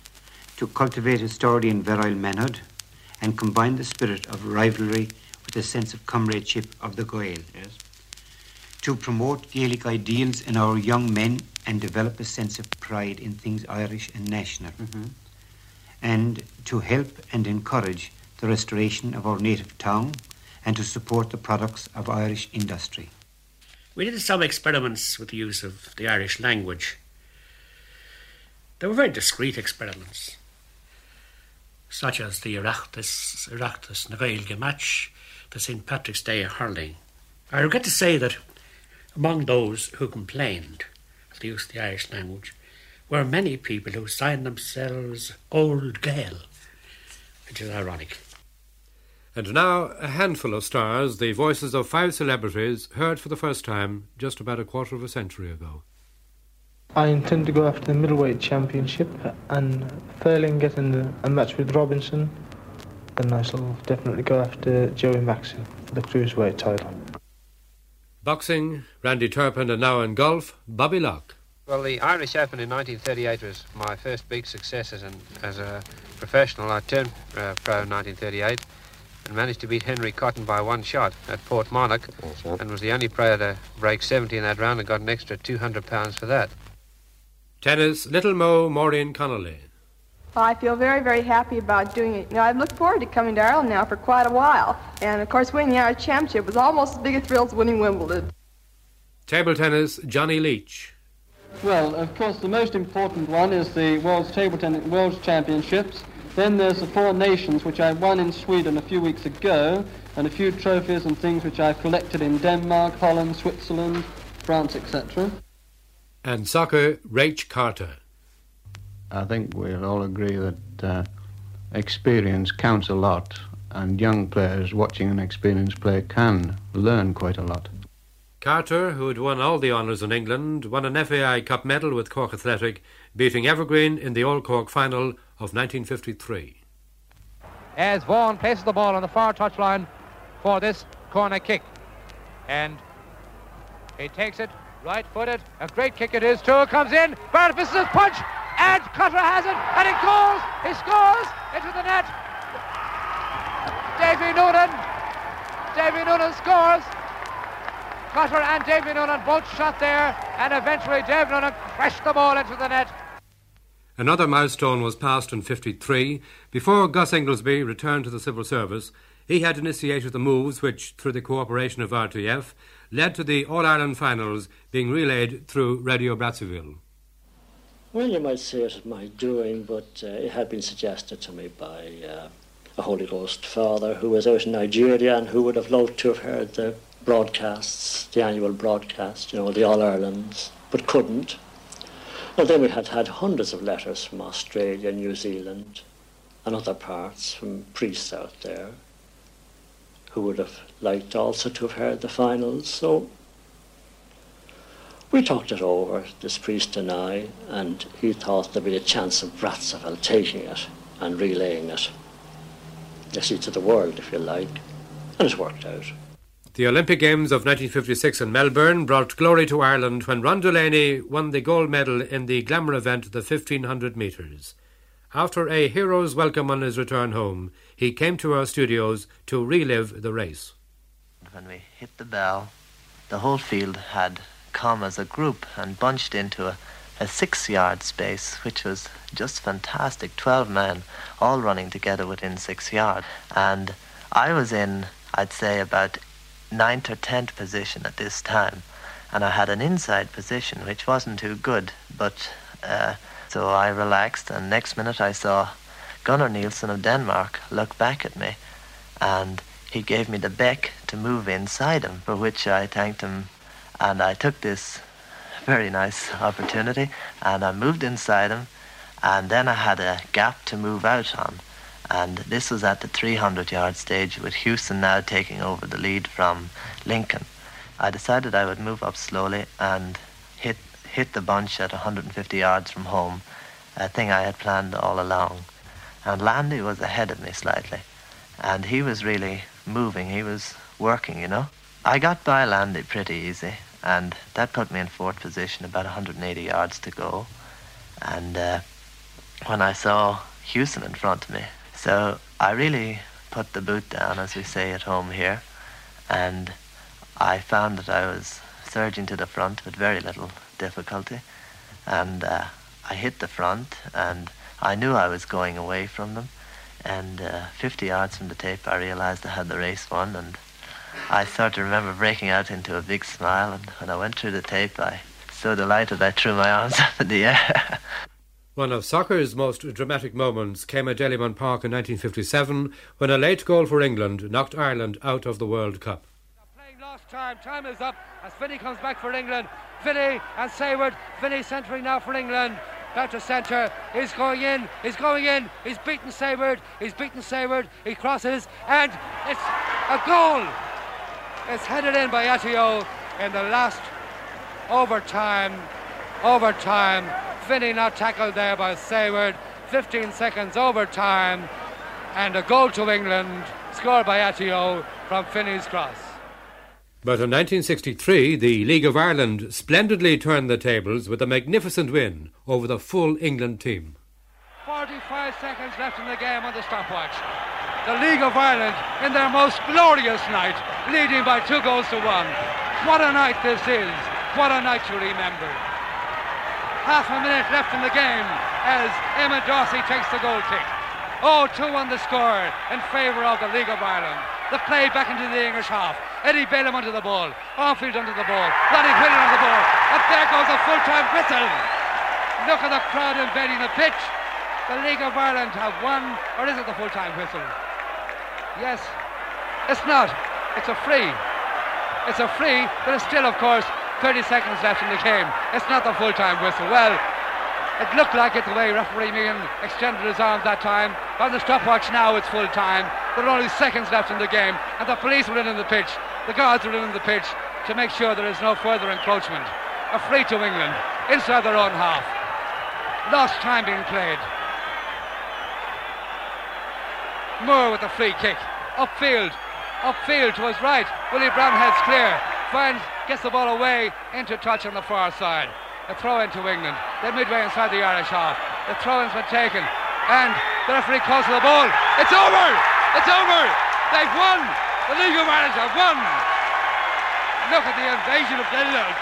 to cultivate a sturdy and virile manhood and combine the spirit of rivalry with the sense of comradeship of the Gael. Yes. To promote Gaelic ideals in our young men and develop a sense of pride in things Irish and national. Mm-hmm. And to help and encourage the restoration of our native tongue and to support the products of Irish industry. We did some experiments with the use of the Irish language. They were very discreet experiments such as the Oireachtas, Oireachtas na Gaeilge match, the St. Patrick's Day hurling. I regret to say that among those who complained of the use of the Irish language were many people who signed themselves Old Gael, which is ironic. And now a handful of stars, the voices of five celebrities, heard for the first time just about a quarter of a century ago. I intend to go after the middleweight championship, and failing getting a match with Robinson, then I shall definitely go after Joey Maxim for the cruiserweight title. Boxing, Randy Turpin, and now in golf, Bobby Locke. Well, the Irish Open in 1938 was my first big success as, an, as a professional. I turned uh, pro in 1938 and managed to beat Henry Cotton by one shot at Portmarnock and was the only player to break 70 in that round and got an extra £200 for that. Tennis, Little Mo, Maureen Connolly. Well, I feel very, very happy about doing it. You know, I've looked forward to coming to Ireland now for quite a while. And, of course, winning the Irish Championship was almost as big a thrill as winning Wimbledon. Table tennis, Johnny Leach. Well, of course, the most important one is the World's Table Tennis World Championships. Then there's the Four Nations, which I won in Sweden a few weeks ago, and a few trophies and things which I've collected in Denmark, Holland, Switzerland, France, etc. And soccer, Raich Carter. I think we'll all agree that uh, experience counts a lot, and young players watching an experienced player can learn quite a lot. Carter, who had won all the honours in England, won an FAI Cup medal with Cork Athletic, beating Evergreen in the All Cork final of 1953. As Vaughan places the ball on the far touchline for this corner kick. And he takes it right footed. A great kick it is, too. Comes in. Barrett misses his punch. And Cutter has it. And he goes. He scores into the net. Davy Noonan. Davy Noonan scores. Cutter and Davy Noonan both shot there. And eventually Davy Noonan crashed the ball into the net. Another milestone was passed in 53. Before Gus Inglesby returned to the civil service, he had initiated the moves which, through the cooperation of RTF, led to the All Ireland finals being relayed through Radio Brazzaville. Well, you might say it my doing, but uh, it had been suggested to me by uh, a Holy Ghost father who was out in Nigeria and who would have loved to have heard the broadcasts, the annual broadcast, you know, the All Irelands, but couldn't. And then we had had hundreds of letters from Australia, New Zealand, and other parts from priests out there who would have liked also to have heard the finals. So we talked it over, this priest and I, and he thought there'd be a chance of Brazzaville taking it and relaying it. See, to the world, if you like. And it worked out. The Olympic Games of 1956 in Melbourne brought glory to Ireland when Ron Delany won the gold medal in the glamour event, the 1500 metres. After a hero's welcome on his return home, he came to our studios to relive the race. When we hit the bell, the whole field had come as a group and bunched into a, a six yard space, which was just fantastic. Twelve men all running together within six yards. And I was in, I'd say, about ninth or tenth position at this time. And I had an inside position, which wasn't too good, but uh, so I relaxed, and next minute I saw Gunnar Nielsen of Denmark look back at me, and he gave me the beck to move inside him, for which I thanked him, and I took this very nice opportunity, and I moved inside him, and then I had a gap to move out on, and this was at the 300 yard stage with Hewson now taking over the lead from Lincoln. I decided I would move up slowly and hit hit the bunch at 150 yards from home, a thing I had planned all along. And Landy was ahead of me slightly, and he was really moving, he was working, you know. I got by Landy pretty easy, and that put me in fourth position, about 180 yards to go. And uh, when I saw Hewson in front of me, so I really put the boot down, as we say at home here, and I found that I was surging to the front with very little difficulty. And uh, I hit the front, and I knew I was going away from them. And uh, 50 yards from the tape, I realized I had the race won, and I sort of remember breaking out into a big smile. And when I went through the tape, I so delighted I threw my arms up in the air. One of soccer's most dramatic moments came at Dalymount Park in 1957 when a late goal for England knocked Ireland out of the World Cup. Playing last time, time is up as Finney comes back for England. Finney and Saward. Finney centering now for England. Back to centre. He's going in. He's going in. He's beaten Saward. He's beaten Saward. He crosses and it's a goal. It's headed in by Atyeo in the last overtime. Overtime. Finney not tackled there by Saward. 15 seconds overtime. And a goal to England, scored by Atyeo from Finney's cross. But in 1963, the League of Ireland splendidly turned the tables with a magnificent win over the full England team. 45 seconds left in the game on the stopwatch. The League of Ireland in their most glorious night, leading by two goals to one. What a night this is. What a night to remember. Half a minute left in the game as Emma Dorsey takes the goal kick. Oh, 2 on the score in favour of the League of Ireland. The play back into the English half. Eddie Bailey under the ball. Armfield under the ball. Ronnie Quinlan on the ball. Up there goes a full-time whistle. Look at the crowd invading the pitch. The League of Ireland have won, or is it the full-time whistle? Yes. It's not. It's a free. It's a free, but it's still, of course, 30 seconds left in the game. It's not the full-time whistle. Well, it looked like it the way referee Meehan extended his arm that time. On the stopwatch now, it's full time. There are only seconds left in the game, and the police are in the pitch. The guards are in the pitch to make sure there is no further encroachment. A free to England, inside their own half. Lost time being played. Moore with the free kick. Upfield. Upfield to his right. Willie Brown heads clear. Finds, gets the ball away into touch on the far side. A throw into England. They're midway inside the Irish half. The throw in's been taken. And the referee calls for the ball. It's over! It's over! They've won! The League of Ireland have won! Look at the invasion of Glenelg.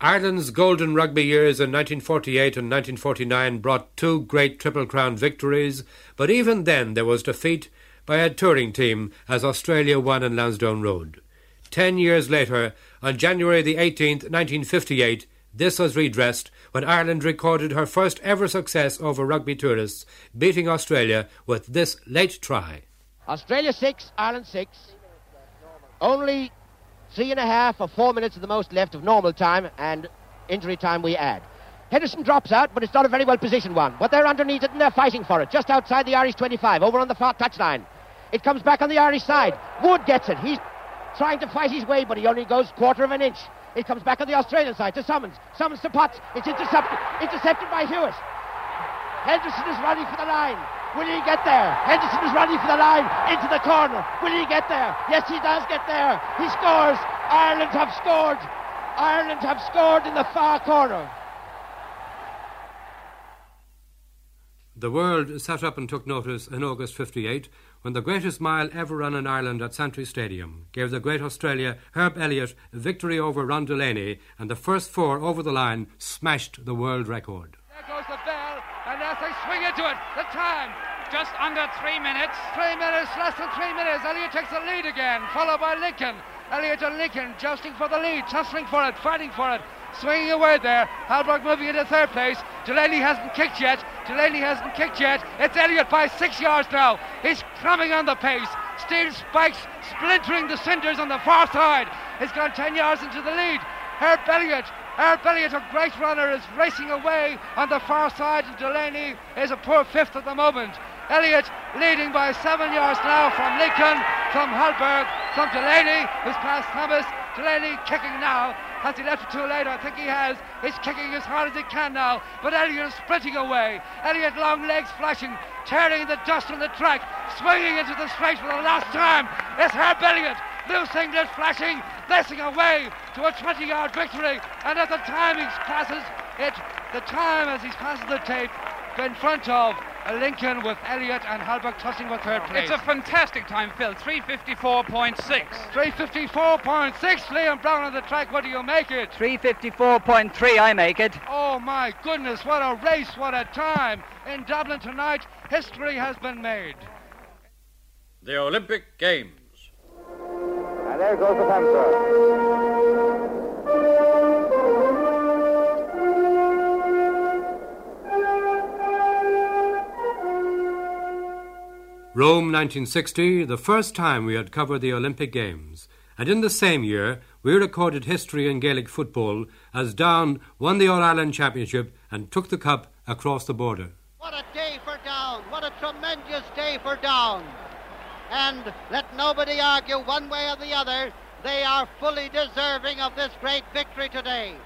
Ireland's golden rugby years in 1948 and 1949 brought two great Triple Crown victories, but even then there was defeat by a touring team as Australia won in Lansdowne Road. Ten years later, on January the 18th, 1958, this was redressed when Ireland recorded her first ever success over rugby tourists, beating Australia with this late try. Australia 6, Ireland 6. Only three and a half or four minutes at the most left of normal time and injury time we add. Henderson drops out, but it's not a very well positioned one. But they're underneath it and they're fighting for it, just outside the Irish 25, over on the far touchline. It comes back on the Irish side. Wood gets it. He's trying to fight his way, but he only goes quarter of an inch. It comes back on the Australian side to Summons. Summons to Potts. It's intercepted. Intercepted by Hewitt. Henderson is running for the line. Will he get there? Henderson is running for the line into the corner. Will he get there? Yes, he does get there. He scores. Ireland have scored. Ireland have scored in the far corner. The world sat up and took notice in August 58 when the greatest mile ever run in Ireland at Santry Stadium gave the great Australia Herb Elliott victory over Ron Delany and the first four over the line smashed the world record. There goes the bell, and as they swing into it, the time just under three minutes. Three minutes, less than three minutes. Elliott takes the lead again, followed by Lincoln. Elliott and Lincoln jousting for the lead, tussling for it, fighting for it. Swinging away there. Halberg moving into third place. Delany hasn't kicked yet. Delany hasn't kicked yet. It's Elliott by six yards now. He's crumbing on the pace. Steel spikes splintering the cinders on the far side. He's gone 10 yards into the lead. Herb Elliott. Herb Elliott, a great runner, is racing away on the far side. And Delany is a poor fifth at the moment. Elliott leading by seven yards now from Lincoln, from Halberg, from Delany, who's past Thomas. Delany kicking now. Has he left it too late? I think he has. He's kicking as hard as he can now. But Elliott is sprinting away. Elliott long legs flashing, tearing the dust on the track, swinging into the straight for the last time. It's Herb Elliott. Loose England flashing, racing away to a 20 yard victory. And at the time he passes it, the time as he's passing the tape, in front of Lincoln with Elliott and Halberg tossing for third place. It's a fantastic time, Phil. 354.6. 354.6. Liam Brown on the track. What do you make it? 354.3. I make it. Oh my goodness! What a race! What a time in Dublin tonight. History has been made. The Olympic Games. And there goes the fencer. Rome 1960, the first time we had covered the Olympic Games. And in the same year, we recorded history in Gaelic football as Down won the All Ireland Championship and took the cup across the border. What a day for Down. What a tremendous day for Down. And let nobody argue one way or the other. They are fully deserving of this great victory today.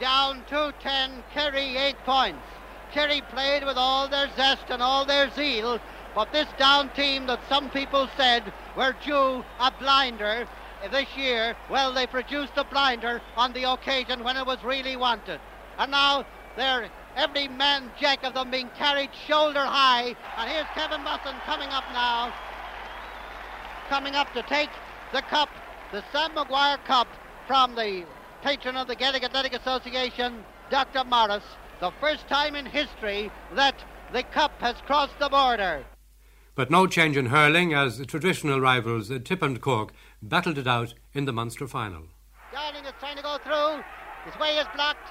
Down 210, Kerry 8 points. Kerry played with all their zest and all their zeal, But this down team that some people said were due a blinder this year, well, they produced a blinder on the occasion when it was really wanted. And now they're every man jack of them being carried shoulder high. And here's Kevin Mussen coming up now. Coming up to take the cup, the Sam Maguire Cup, from the patron of the Gaelic Athletic Association, Dr. Morris. The first time in history that the cup has crossed the border. But no change in hurling as the traditional rivals Tip and Cork battled it out in the Munster final. Darling is trying to go through. His way is blocked.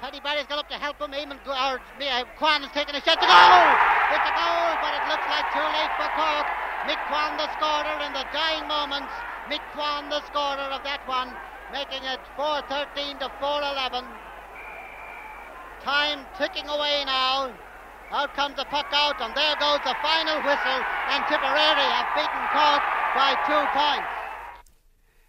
Paddy Barry's got up to help him. Eamon, or, uh, Kwan is taking a shot to goal. It's a goal, but it looks like too late for Cork. Mick Kwan, the scorer in the dying moments. Mick Kwan, the scorer of that one, making it 4-13 to 4-11. Time ticking away now. Out comes the puck out, and there goes the final whistle, and Tipperary have beaten Cork by two points.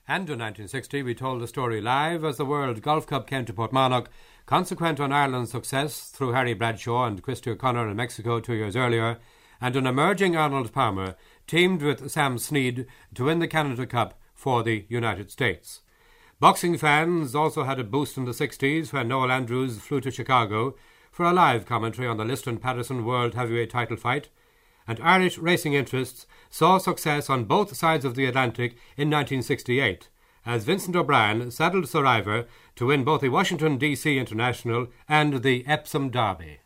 And in 1960, we told the story live as the World Golf Cup came to Portmarnock, consequent on Ireland's success through Harry Bradshaw and Christy O'Connor in Mexico two years earlier, and an emerging Arnold Palmer teamed with Sam Snead to win the Canada Cup for the United States. Boxing fans also had a boost in the 60s when Noel Andrews flew to Chicago for a live commentary on the Liston Patterson World Heavyweight title fight, and Irish racing interests saw success on both sides of the Atlantic in 1968 as Vincent O'Brien saddled Sir to win both the Washington, D.C. International and the Epsom Derby.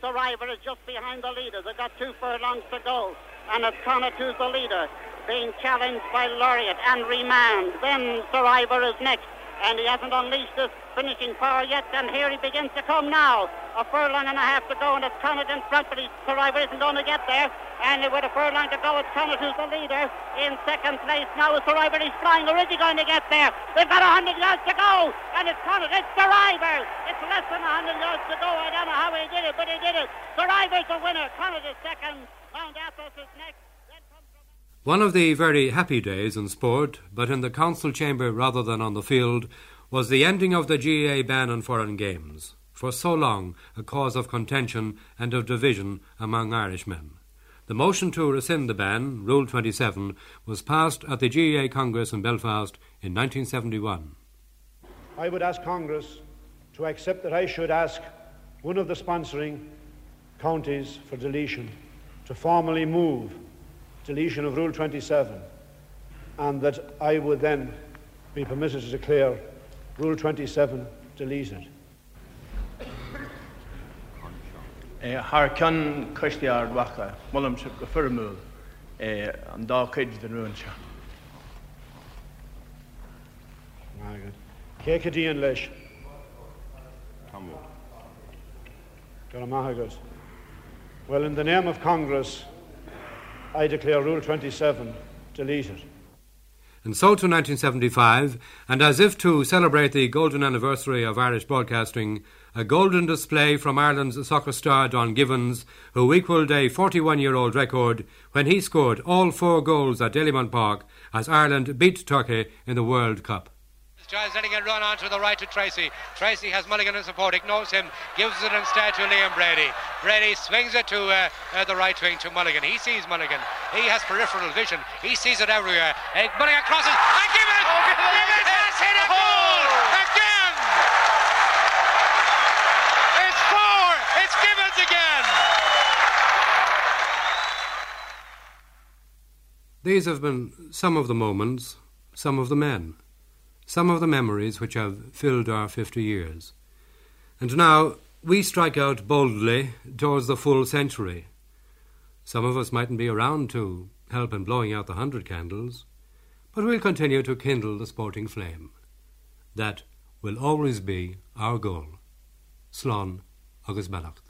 Sir Ivor is just behind the leader. They've got two furlongs to go, and it's Connaught who's the leader, being challenged by Laureate and Remand. Then Sir Ivor is next and he hasn't unleashed his finishing power yet, and here he begins to come now. A furlong and a half to go, and it's Connaught in front, but his Sir Ivor isn't going to get there. And with a furlong to go, it's Connaught who's the leader. In second place now is Sir Ivor. He's flying, or is he going to get there? They've got a hundred yards to go, and it's Connaught. It's Sir Ivor. It's less than a hundred yards to go. I don't know how he did it, but he did it. Sir Ivor's the winner. Connaught is second. Mount Athos is next. One of the very happy days in sport, but in the council chamber rather than on the field, was the ending of the GAA ban on foreign games, for so long a cause of contention and of division among Irishmen. The motion to rescind the ban, Rule 27, was passed at the GAA Congress in Belfast in 1971. I would ask Congress to accept that I should ask one of the sponsoring counties for deletion to formally move deletion of Rule 27, and that I would then be permitted to declare Rule 27 deleted. Har cean coistear wacha mulam se go furmú an dá chuid den runún se. Cé go dtíon leis Go maithagus. Well, in the name of Congress, I declare Rule 27 deleted. And so to 1975, and as if to celebrate the golden anniversary of Irish broadcasting, a golden display from Ireland's soccer star Don Givens, who equalled a 41 year old record when he scored all four goals at Dalymount Park as Ireland beat Turkey in the World Cup. Giles letting it run on to the right to Treacy. Treacy has Mulligan in support, ignores him, gives it instead to Liam Brady. Brady swings it to uh, uh, the right wing to Mulligan. He sees Mulligan. He has peripheral vision. He sees it everywhere. Uh, Mulligan crosses and give it! Oh, Givens has hit a goal again! It's four! It's Givens again! These have been some of the moments, some of the men some of the memories which have filled our fifty years. And now we strike out boldly towards the full century. Some of us mightn't be around to help in blowing out the hundred candles, but we'll continue to kindle the sporting flame. That will always be our goal. Slán agus Bellacht.